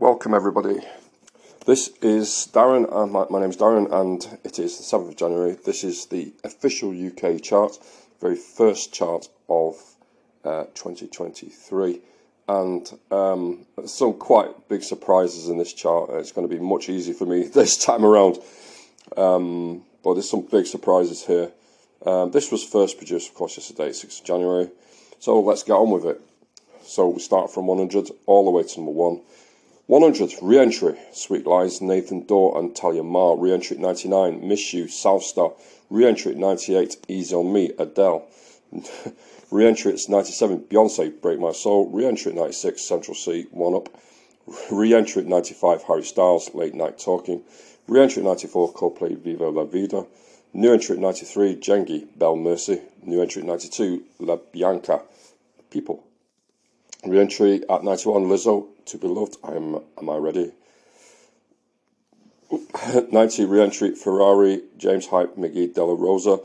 welcome everybody. This is Darren, and my, my name is Darren, and it is the 7th of January. This is the official UK chart, very first chart of uh, 2023, and um, some quite big surprises in this chart. It's going to be much easier for me this time around, um, but there's some big surprises here. Um, this was first produced, of course, yesterday, 6th of January, so let's get on with it. So we start from 100 all the way to number 1. 100, re-entry, Sweet Lies, Nathan Dawe and Talia Mar, re-entry at 99, Miss You, Southstar, re-entry at 98, Easy On Me, Adele, re-entry at 97, Beyonce, Break My Soul, re-entry at 96, Central Cee, One Up, re-entry at 95, Harry Styles, Late Night Talking, re-entry at 94, Coldplay, Viva La Vida, new entry at 93, Jengi, Bell Mercy, new entry at 92, Libianca, People, re-entry at 91, Lizzo, to be loved. I'm, am I ready? 90 re-entry Ferrari, James Hype, Miggy Dela Rosa.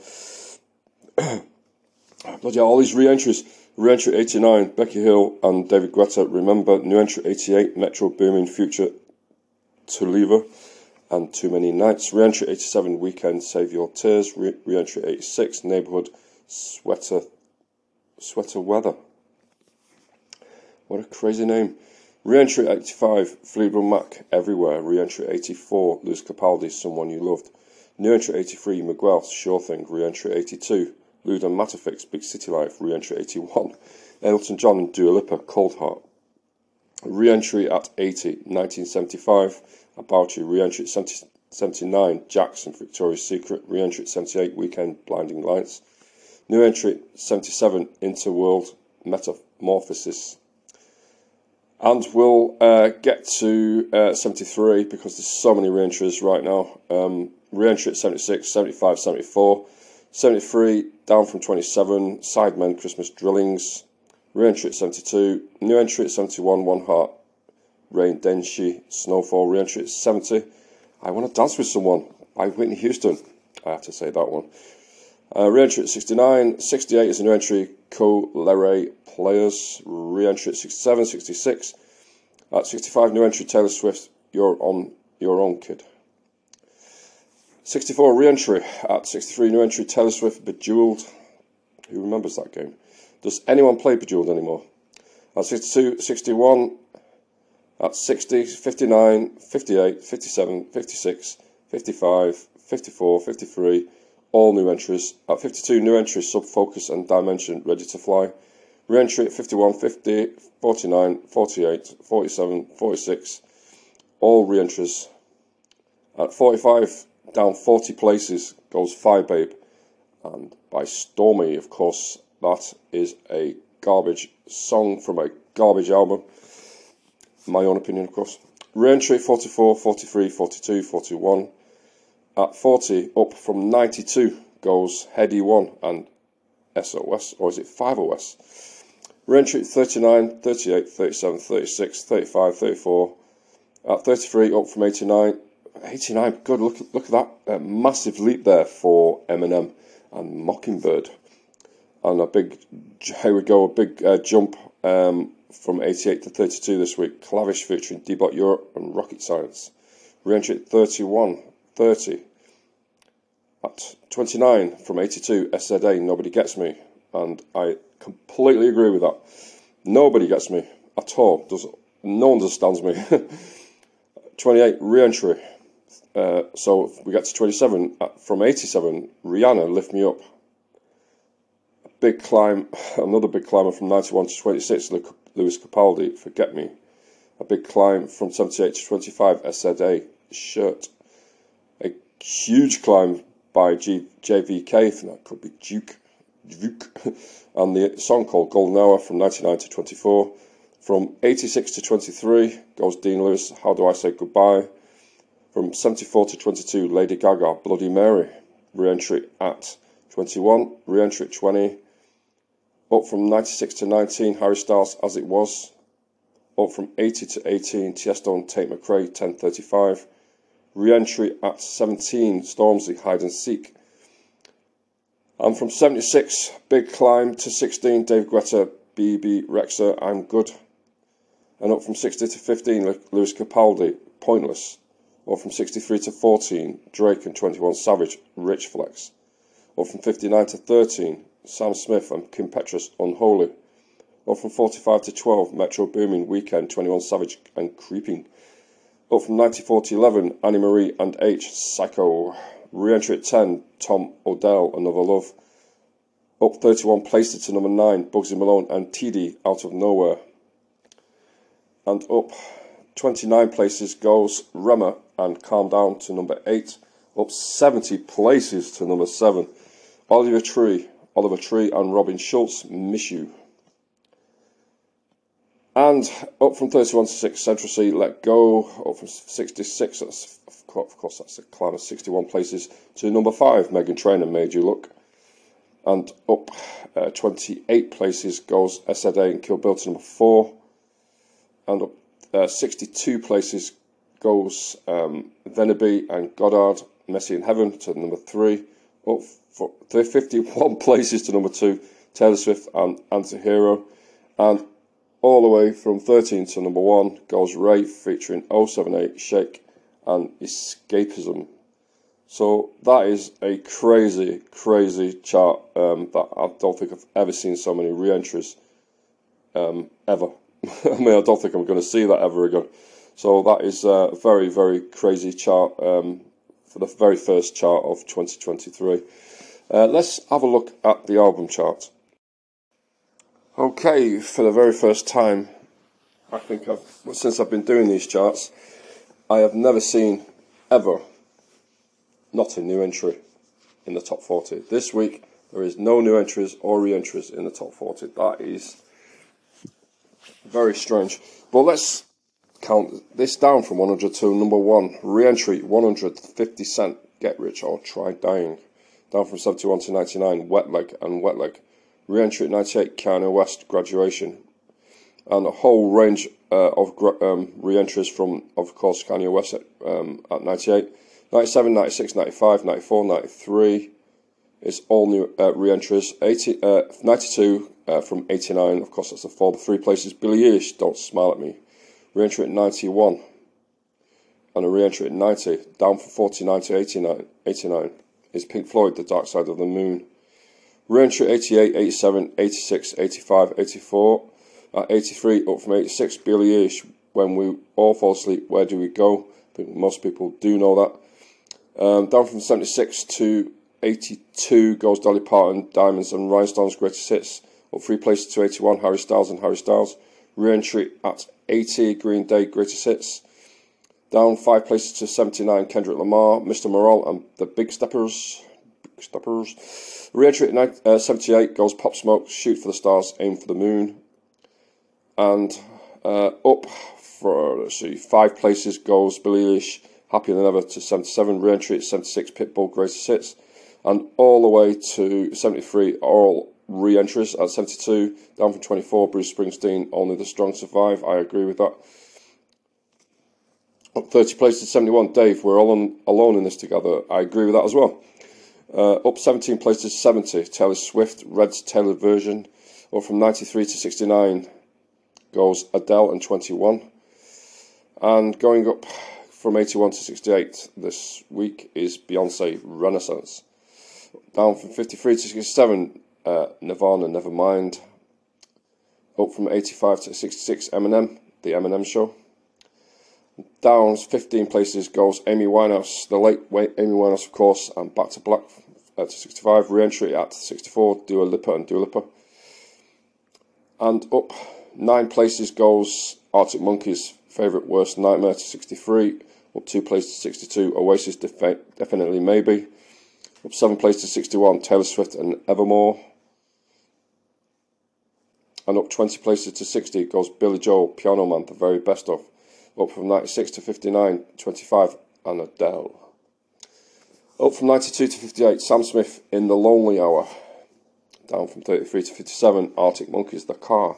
Bloody all these re-entries. Re-entry 89, Becky Hill and David Guetta. Remember, new entry 88, Metro Boomin Future Lever and Too Many Nights. Re-entry 87, Weeknd Save Your Tears. Re-entry 86, Neighbourhood Sweater Sweater Weather. What a crazy name. Re-entry 85, Fleetwood Mac, Everywhere. Re-entry 84, Lewis Capaldi, Someone You Loved. New entry 83, Miguel, Sure Thing. Re-entry 82, Luda Mattafix, Big City Life. Re-entry 81, Elton John and Dua Lipa, Cold Heart. Re-entry at 80, 1975, About You. Re-entry at 70, 79, Jackson, Victoria's Secret. Re-entry at 78, Weeknd, Blinding Lights. New entry 77, Interworld, Metamorphosis. And we'll uh, get to uh, 73 because there's so many re-entries right now. Um, re-entry at 76, 75, 74. 73, down from 27, Sidemen, Christmas Drillings. Re-entry at 72, new entry at 71, One Heart, Rain Denshi, Snowfall. Re-entry at 70, I Want to Dance With Someone by Whitney Houston. I have to say that one. Uh, re-entry at 69, 68 is a new entry, Coi Leray Players. Re-entry at 67, 66. At 65, new entry, Taylor Swift, You're on Your Own Kid. 64, re-entry. At 63, new entry, Taylor Swift, Bejeweled. Who remembers that game? Does anyone play Bejeweled anymore? At 62, 61, at 60, 59, 58, 57, 56, 55, 54, 53, all new entries. At 52, new entries, sub-focus and Dimension, ready to fly. Re-entry at 51, 50, 49, 48, 47, 46, all re-entries. At 45, down 40 places, goes Fire Babe. And by Stormzy, of course, that is a garbage song from a garbage album. My own opinion, of course. Re-entry 44, 43, 42, 41. At 40, up from 92, goes Headie 1 and SOS, or is it 5OS? Re-entry 39, 38, 37, 36, 35, 34. At 33, up from 89. 89, good, look, look at that. A massive leap there for Eminem and Mockingbird. And a big, here we go, a big uh, jump um, from 88 to 32 this week. Clavish featuring D Block Europe and Rocket Science. Re-entry at 31, 30. At 29 from 82, SZA, Nobody Gets Me. And I completely agree with that. Nobody gets me at all. Does No one understands me. 28, re-entry. Uh, so we get to 27. Uh, from 87, Rihanna, Lift Me Up. A big climb, another big climber from 91 to 26, Lewis Capaldi, Forget Me. A big climb from 78 to 25, SZA, Shirt. Huge climb by G- JVK, that could be Duke, Duke, and the song called Golden Hour from 99 to 24. From 86 to 23 goes Dean Lewis, How Do I Say Goodbye. From 74 to 22, Lady Gaga, Bloody Mary. Re entry at 21, re entry at 20. Up from 96 to 19, Harry Styles, As It Was. Up from 80 to 18, Tiesto and Tate McRae, 1035. Re entry at 17, Stormzy, Hide and Seek. And from 76, big climb to 16, Dave Guetta, Bebe Rexha, I'm Good. And up from 60 to 15, Lewis Capaldi, Pointless. Or from 63 to 14, Drake and 21 Savage, Rich Flex. Or from 59 to 13, Sam Smith and Kim Petras, Unholy. Or from 45 to 12, Metro Boomin, Weeknd, 21 Savage and Creeping. Up from 94 to 11, Anne-Marie and Aitch, Psycho. Re-entry at 10, Tom Odell, Another Love. Up 31 places to number 9, Bugzy Malone and TD, Out of Nowhere. And up 29 places goes Rema and Calm Down to number 8. Up 70 places to number 7, Oliver Tree, Oliver Tree and Robin Schulz, Miss You. And up from 31 to 6, Central Cee, Let Go. Up from 66, that's, of course, that's a climb of 61 places, to number 5, Meghan Trainor, Made You Look. And up uh, 28 places goes SZA and Kill Bill to number 4. And up uh, 62 places goes um, venbee and Goddard, Messy in Heaven to number 3. Up for 51 places to number 2, Taylor Swift and Anti-Hero. And all the way from 13 to number 1 goes RAYE featuring 078 Shake and Escapism. So that is a crazy, crazy chart um, that I don't think I've ever seen so many re-entries um, ever. I mean, I don't think I'm going to see that ever again. So that is a very, very crazy chart um, for the very first chart of 2023. Uh, let's have a look at the album chart. Okay, for the very first time, I think I've, since I've been doing these charts, I have never seen ever not a new entry in the top 40. This week, there is no new entries or re entries in the top 40. That is very strange. But let's count this down from 100 to number one. Re entry 150 Cent, Get Rich or Try Dying. Down from 71 to 99, Wet Leg and Wet Leg. Re-entry at 98, Kanye West, Graduation. And a whole range uh, of um, re-entries from, of course, Kanye West at, um, at 98. 97, 96, 95, 94, 93 It's all new uh, re-entries. 80, uh, 92 uh, from 89, of course, that's the fall of three places. Billie Eilish, Don't Smile at Me. Re-entry at 91. And a re-entry at 90, down from 49 to 89, 89 is Pink Floyd, The Dark Side of the Moon. Range 88, 87, 86, 85, 84. At 83, up from 86, Billie Eilish, When We All Fall Asleep, Where Do We Go? I think most people do know that. Um, down from 76 to 82 goes Dolly Parton, Diamonds and Rhinestones Greatest Hits. Up three places to 81, Harry Styles and Harry Styles. Re-entry at 80, Green Day Greatest Hits. Down five places to 79, Kendrick Lamar, Mr. Morale and the Big Steppers. Re-entry at uh, 78 goes Pop Smoke, Shoot for the Stars, Aim for the Moon. And uh, up for, let's see, five places goes Billie Happier Than Ever to 77. Re-entry at 76, Pitbull, Greatest Hits. And all the way to 73, all re-entries at 72. Down from 24, Bruce Springsteen, Only the Strong Survive. I agree with that. Up 30 places to 71, Dave, we're all on, alone in this together. I agree with that as well. Uh, up 17 places 70, Taylor Swift, Red's tailored version. Up from 93 to 69 goes Adele and 21. And going up from 81 to 68 this week is Beyonce Renaissance. Down from 53 to 67, uh, Nirvana Nevermind. Up from 85 to 66, Eminem, The Eminem Show. Down 15 places goes Amy Winehouse, the late Amy Winehouse, of course, and Back to Black at 65, re-entry at 64, Dua Lipa and Dua Lipa. And up nine places goes Arctic Monkeys' favourite worst nightmare to 63, up two places to 62, Oasis definitely maybe, up seven places to 61, Taylor Swift and Evermore. And up 20 places to 60 goes Billy Joel, Piano Man, the very best of. Up from 96 to 59, 25, and Adele. Up from 92 to 58, Sam Smith in The Lonely Hour. Down from 33 to 57, Arctic Monkeys, The Car.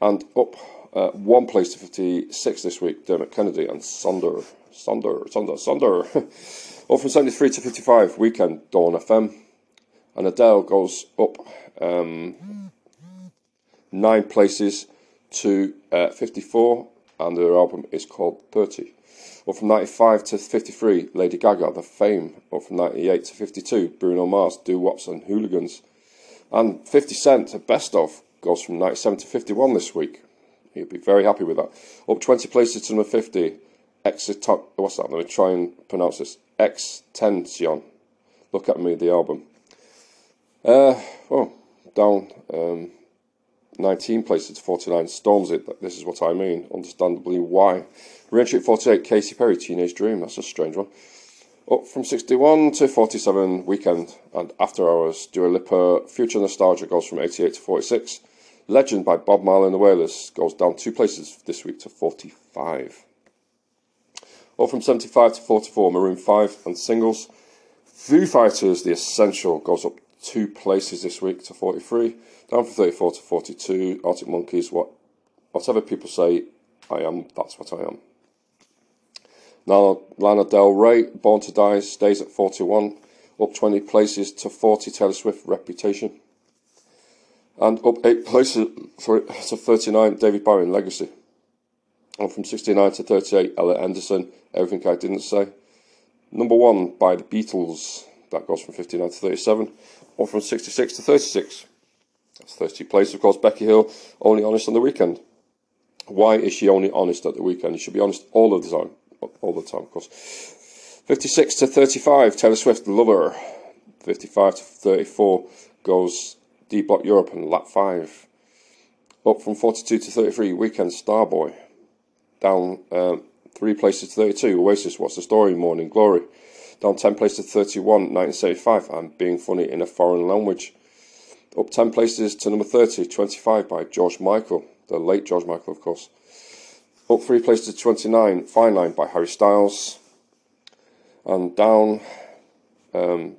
And up uh, one place to 56 this week, Dermot Kennedy and Sonder. Sonder, Sonder, Sonder. up from 73 to 55, Weeknd, Dawn FM. And Adele goes up um, nine places to uh, 54, and their album is called 30. Up from 95 to 53, Lady Gaga, The Fame. Up from 98 to 52, Bruno Mars, Do Wops and Hooligans. And 50 Cent, a best of, goes from 97 to 51 this week. He'll be very happy with that. Up 20 places to number 50, Exit, what's that? Let me try and pronounce this. Extension. Look at me, the album. Uh, oh, down um, 19 places to 49. Stormzy. This is what I mean. Understandably why. Re-entry at 48. Katy Perry, Teenage Dream. That's a strange one. Up from 61 to 47. Weeknd and After Hours. Dua Lipa. Future Nostalgia goes from 88 to 46. Legend by Bob Marley and the Wailers goes down two places this week to 45. Up from 75 to 44. Maroon 5 and Singles. Foo Fighters, The Essential, goes up two places this week to 43, down from 34 to 42. Arctic Monkeys, what, whatever people say I am, that's what I am. Now, Lana Del Rey, Born to Die, stays at 41, up 20 places to 40. Taylor Swift, Reputation. And up 8 places sorry, to 39, David Bowie, Legacy. And from 69 to 38, Ella Henderson, Everything I Didn't Say. Number 1 by the Beatles, that goes from 59 to 37 or from 66 to 36. That's 30 places. Of course, Becky Hill, only honest on the weekend. Why is she only honest at the weekend? You should be honest all of the time. All the time, of course. 56 to 35, Taylor Swift, Lover. 55 to 34 goes D Block Europe and lap 5. Up from 42 to 33, Weeknd Starboy. Down um, 3 places to 32, Oasis, What's the Story, Morning Glory down 10 places to 31, 1975, and Being Funny in a Foreign Language. Up 10 places to number 30, 25 by George Michael, the late George Michael, of course. Up 3 places to 29, Fine Line by Harry Styles. And down um,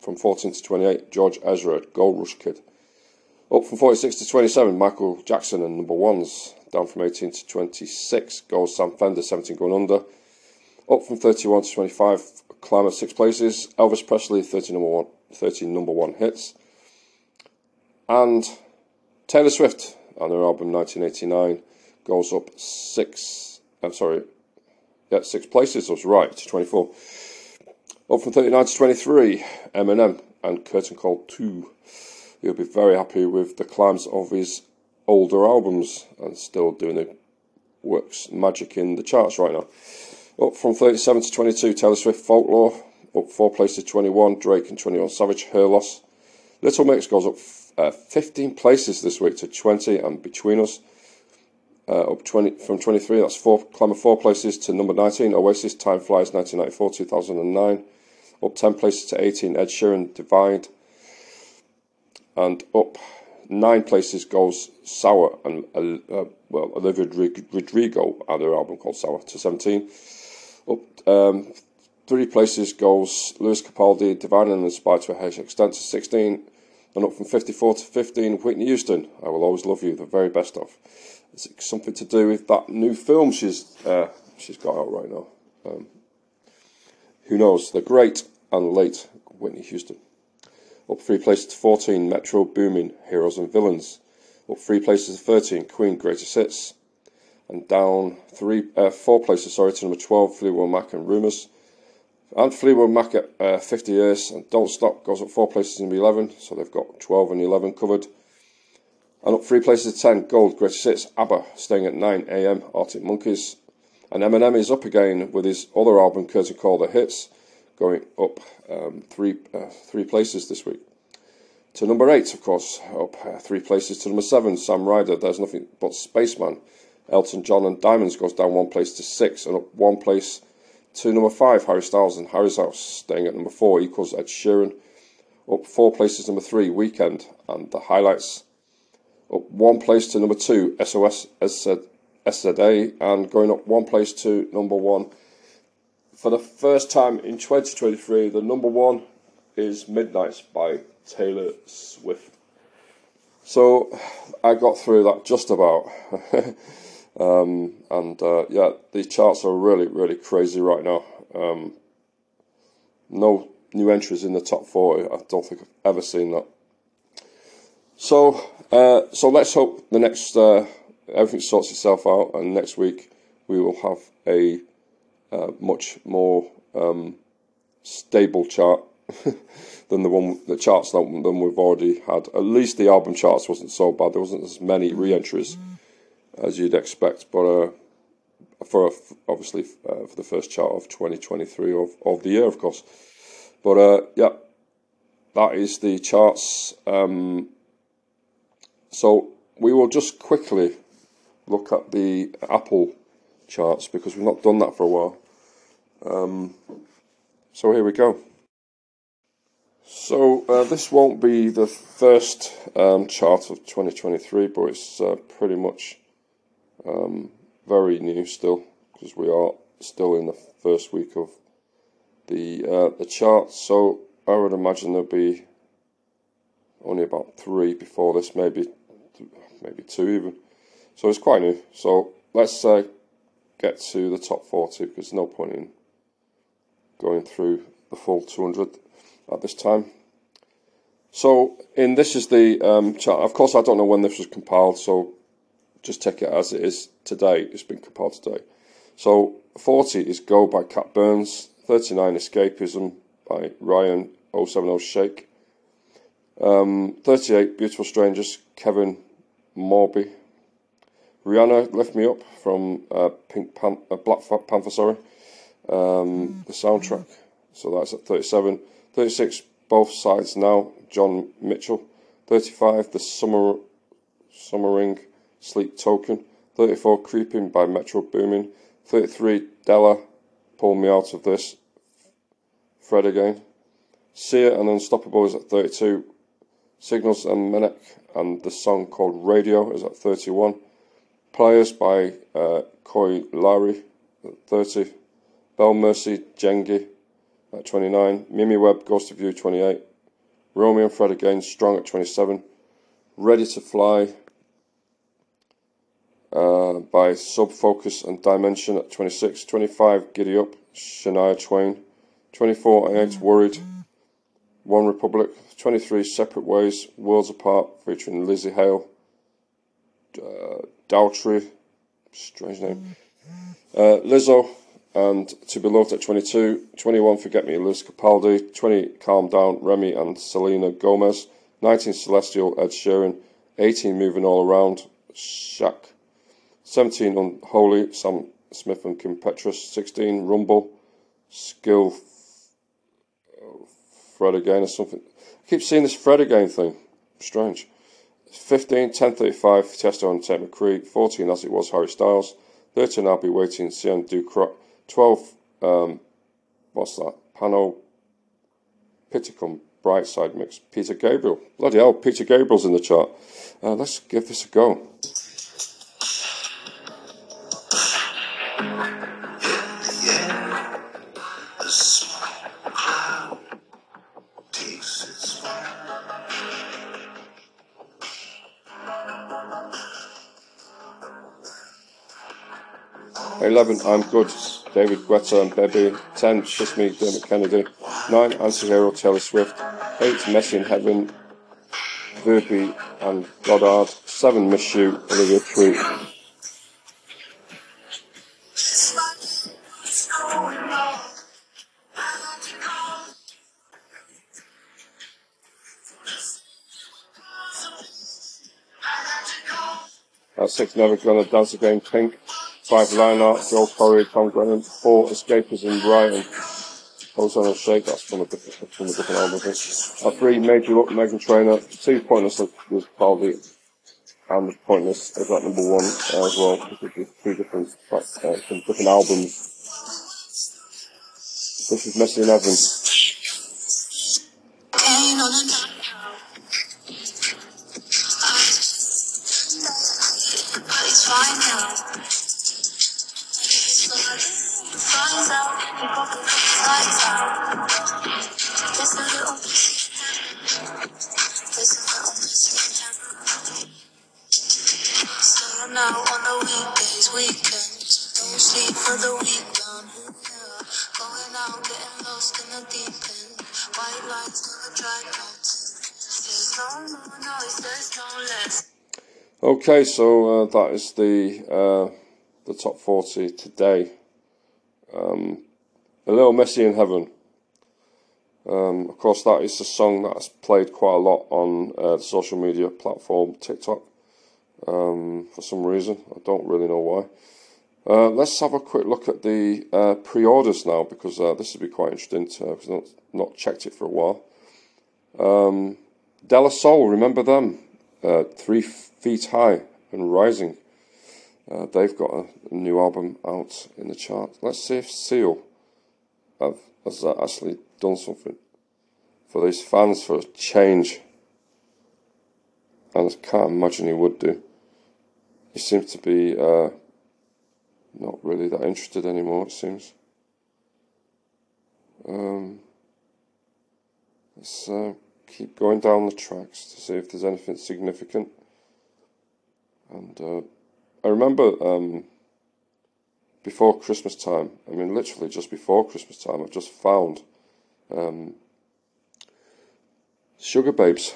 from 14 to 28, George Ezra, Gold Rush Kid. Up from 46 to 27, Michael Jackson and number ones. Down from 18 to 26 goes Sam Fender, 17 going under. Up from 31 to 25, climb at six places. Elvis Presley, 30 number one, 13 number one hits. And Taylor Swift on her album 1989 goes up six, I'm sorry, yeah, six places, I was right, 24. Up from 39 to 23, Eminem and Curtain Call 2. He'll be very happy with the climbs of his older albums and still doing the works magic in the charts right now. Up from 37 to 22, Taylor Swift Folklore. Up four places to 21, Drake and 21 Savage, Her Loss. Little Mix goes up uh, 15 places this week to 20, and Between Us uh, up 20 from 23. That's four, climber four places to number 19. Oasis, Time Flies, 1994, 2009. Up 10 places to 18, Ed Sheeran, Divide. And up nine places goes Sour and uh, well Olivia Rodrigo and their album called Sour to 17. Um, three places goes Lewis Capaldi, Divine and a Haitian extent to 16. And up from 54 to 15, Whitney Houston, I Will Always Love You, the very best of. It's something to do with that new film she's uh, she's got out right now. Um, who knows? The great and late Whitney Houston. Up three places to 14, Metro Boomin, Heroes and Villains. Up three places to 13, Queen, Greatest Hits and down three, uh, four places, sorry, to number 12, Fleetwood Mac and Rumours. And Fleetwood Mac at uh, 50 years, and Don't Stop goes up four places in 11, so they've got 12 and 11 covered. And up three places to 10, Gold, Greatest Hits, ABBA, staying at 9 am, Arctic Monkeys. And Eminem is up again with his other album, Curtain Call The Hits, going up um, three, uh, three places this week. To number 8, of course, up uh, three places to number 7, Sam Ryder, There's Nothing But Spaceman. Elton John and Diamonds goes down one place to six and up one place to number five. Harry Styles and Harry's House staying at number four equals Ed Sheeran. Up four places, number three, Weeknd and the highlights. Up one place to number two, SOS SZA, and going up one place to number one. For the first time in 2023, the number one is Midnights by Taylor Swift. So I got through that just about. Um, and uh, yeah, these charts are really, really crazy right now. Um, no new entries in the top 40. I don't think I've ever seen that. So, uh, so let's hope the next uh, everything sorts itself out, and next week we will have a uh, much more um, stable chart than the one the charts than, than we've already had. At least the album charts wasn't so bad. There wasn't as many re-entries as you'd expect, but uh, for obviously uh, for the first chart of 2023 of, of the year, of course. But uh, yeah, that is the charts. Um, so we will just quickly look at the Apple charts because we've not done that for a while. Um, so here we go. So uh, this won't be the first um, chart of 2023, but it's uh, pretty much um, very new still because we are still in the first week of the uh, the chart. So I would imagine there'll be only about three before this, maybe maybe two even. So it's quite new. So let's uh, get to the top 40 because no point in going through the full 200 at this time. So in this is the um, chart. Of course, I don't know when this was compiled, so just take it as it is today. It's been compiled today. So 40 is Go by Cat Burns, 39 Escapism by Ryan 070 Shake, um, 38 Beautiful Strangers, Kevin Morby, Rihanna Lift Me Up from uh, Pink Pan- uh, Black Panther, sorry, um, the soundtrack. So that's at 37. 36 Both Sides Now, Joni Mitchell. 35 The Summer Summering Sleep Token. 34 Creeping by Metro Boomin. 33 Della Pull Me Out of This. Fred again. Sia and Unstoppable is at 32. Signals and Menek and the song called Radio is at 31. Players by uh, Coi Leray at 30. Bell Mercy Jengi at 29. Mimi Webb Ghost of You 28. Romeo and Fred again Strong at 27. Ready to Fly uh, by Subfocus and Dimension at 26. 25 Giddy Up Shania Twain. 24 I Ain't Worried. One Republic. 23 Separate Ways Worlds Apart featuring Lizzie Hale. Uh, strange name. Uh, Lizzo and To Be Loved at 22. 21 Forget Me Liz Capaldi. 20 Calm Down Remy and Selena Gomez. 19 Celestial Ed Sheeran. 18 Moving All Around Shaq. 17 Unholy Sam Smith and Kim Petras. 16 Rumble Skill Fred again or something. I keep seeing this Fred again thing. Strange. 15, 1035, Tiesto and Tate McRae. 14, as it was, Harry Styles. 13, I'll be waiting, Sian Ducrot. 12, um, what's that? Pano Piticum Brightside Mix. Peter Gabriel. Bloody hell, Peter Gabriel's in the chart. Uh, let's give this a go. 11, I'm Good, David Guetta and Bebe. 10, Kiss Me, Dermot Kennedy. 9, Anti-Hero, Taylor Swift. 8, Messy in Heaven, venbee and Goddard. 7, Miss You, Olivia Tweet. At 6, Never Gonna Dance Again, Pink. Five line art, Joel Corry, Tom Grennan. Four escapers in Brighton. Hosanna Shake, that's from a different, from a different album, think. three, Major Look, Meghan Trainor. Two, Pointless was probably, and the Pointless is at number one uh, as well, because there's two different, uh, different albums. This is out, put the lights out. So on the weekdays, weekends, don't sleep for the week down here. Going out, getting lost in the deep end. White dry. There's no more noise, there's no less. Okay, so uh, that is the uh, the top forty today. Um, a little messy in heaven. Um, of course, that is a song that's played quite a lot on uh, the social media platform TikTok. Um, for some reason, I don't really know why. Uh, let's have a quick look at the uh, pre-orders now because uh, this will be quite interesting because I've not, not checked it for a while. Um, De La Soul, remember them? Uh, three feet high and rising. Uh, they've got a, new album out in the chart. Let's see if Seal have, has actually done something for these fans for a change. And I can't imagine he would do. He seems to be uh, not really that interested anymore, it seems. Um, let's uh, keep going down the tracks to see if there's anything significant. And uh, I remember um, before Christmas time, I mean, literally just before Christmas time, I've just found um, Sugababes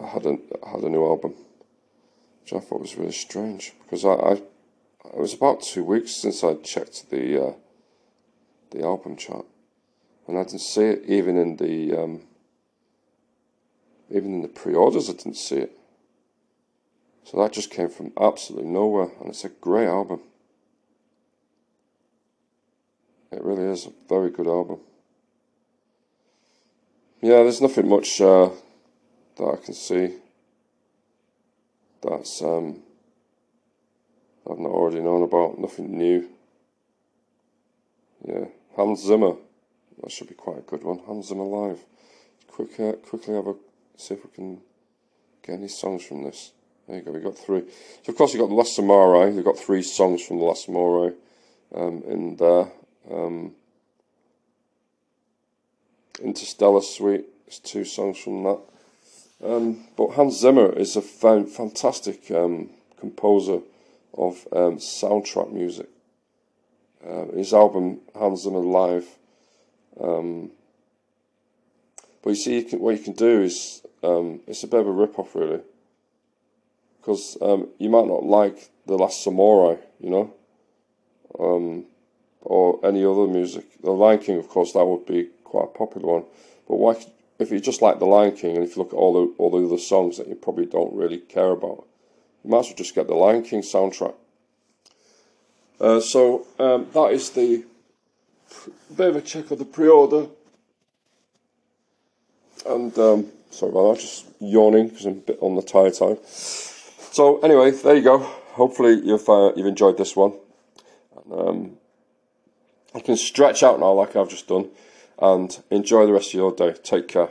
had a, had a new album, which I thought was really strange because I, I it was about two weeks since I checked the uh, the album chart, and I didn't see it even in the um, even in the pre-orders. I didn't see it, so that just came from absolutely nowhere, and it's a great album. It really is a very good album. Yeah, there's nothing much uh, that I can see that's um, I've not already known about. Nothing new. Yeah, Hans Zimmer. That should be quite a good one. Hans Zimmer live. Quick, uh, quickly have a see if we can get any songs from this. There you go. We got three. So of course you got the Last Samurai. We've got three songs from the Last Samurai um, in there. Um, Interstellar Suite. There's two songs from that. Um, but Hans Zimmer is a fantastic um, composer of um, soundtrack music. Uh, his album Hans Zimmer Live. Um, but you see, you can, what you can do is um, it's a bit of a rip off, really, because um, you might not like the Last Samurai, you know, um, or any other music. The Lion King, of course, that would be quite a popular one. But why, if you just like the Lion King, and if you look at all the all the other songs that you probably don't really care about, you might as well just get the Lion King soundtrack. Uh, so um, that is the bit of a check of the pre-order. And um, sorry about that, just yawning because I'm a bit on the tired side. So anyway, there you go. Hopefully you've uh, you've enjoyed this one. Um, I can stretch out now like I've just done, and enjoy the rest of your day. Take care.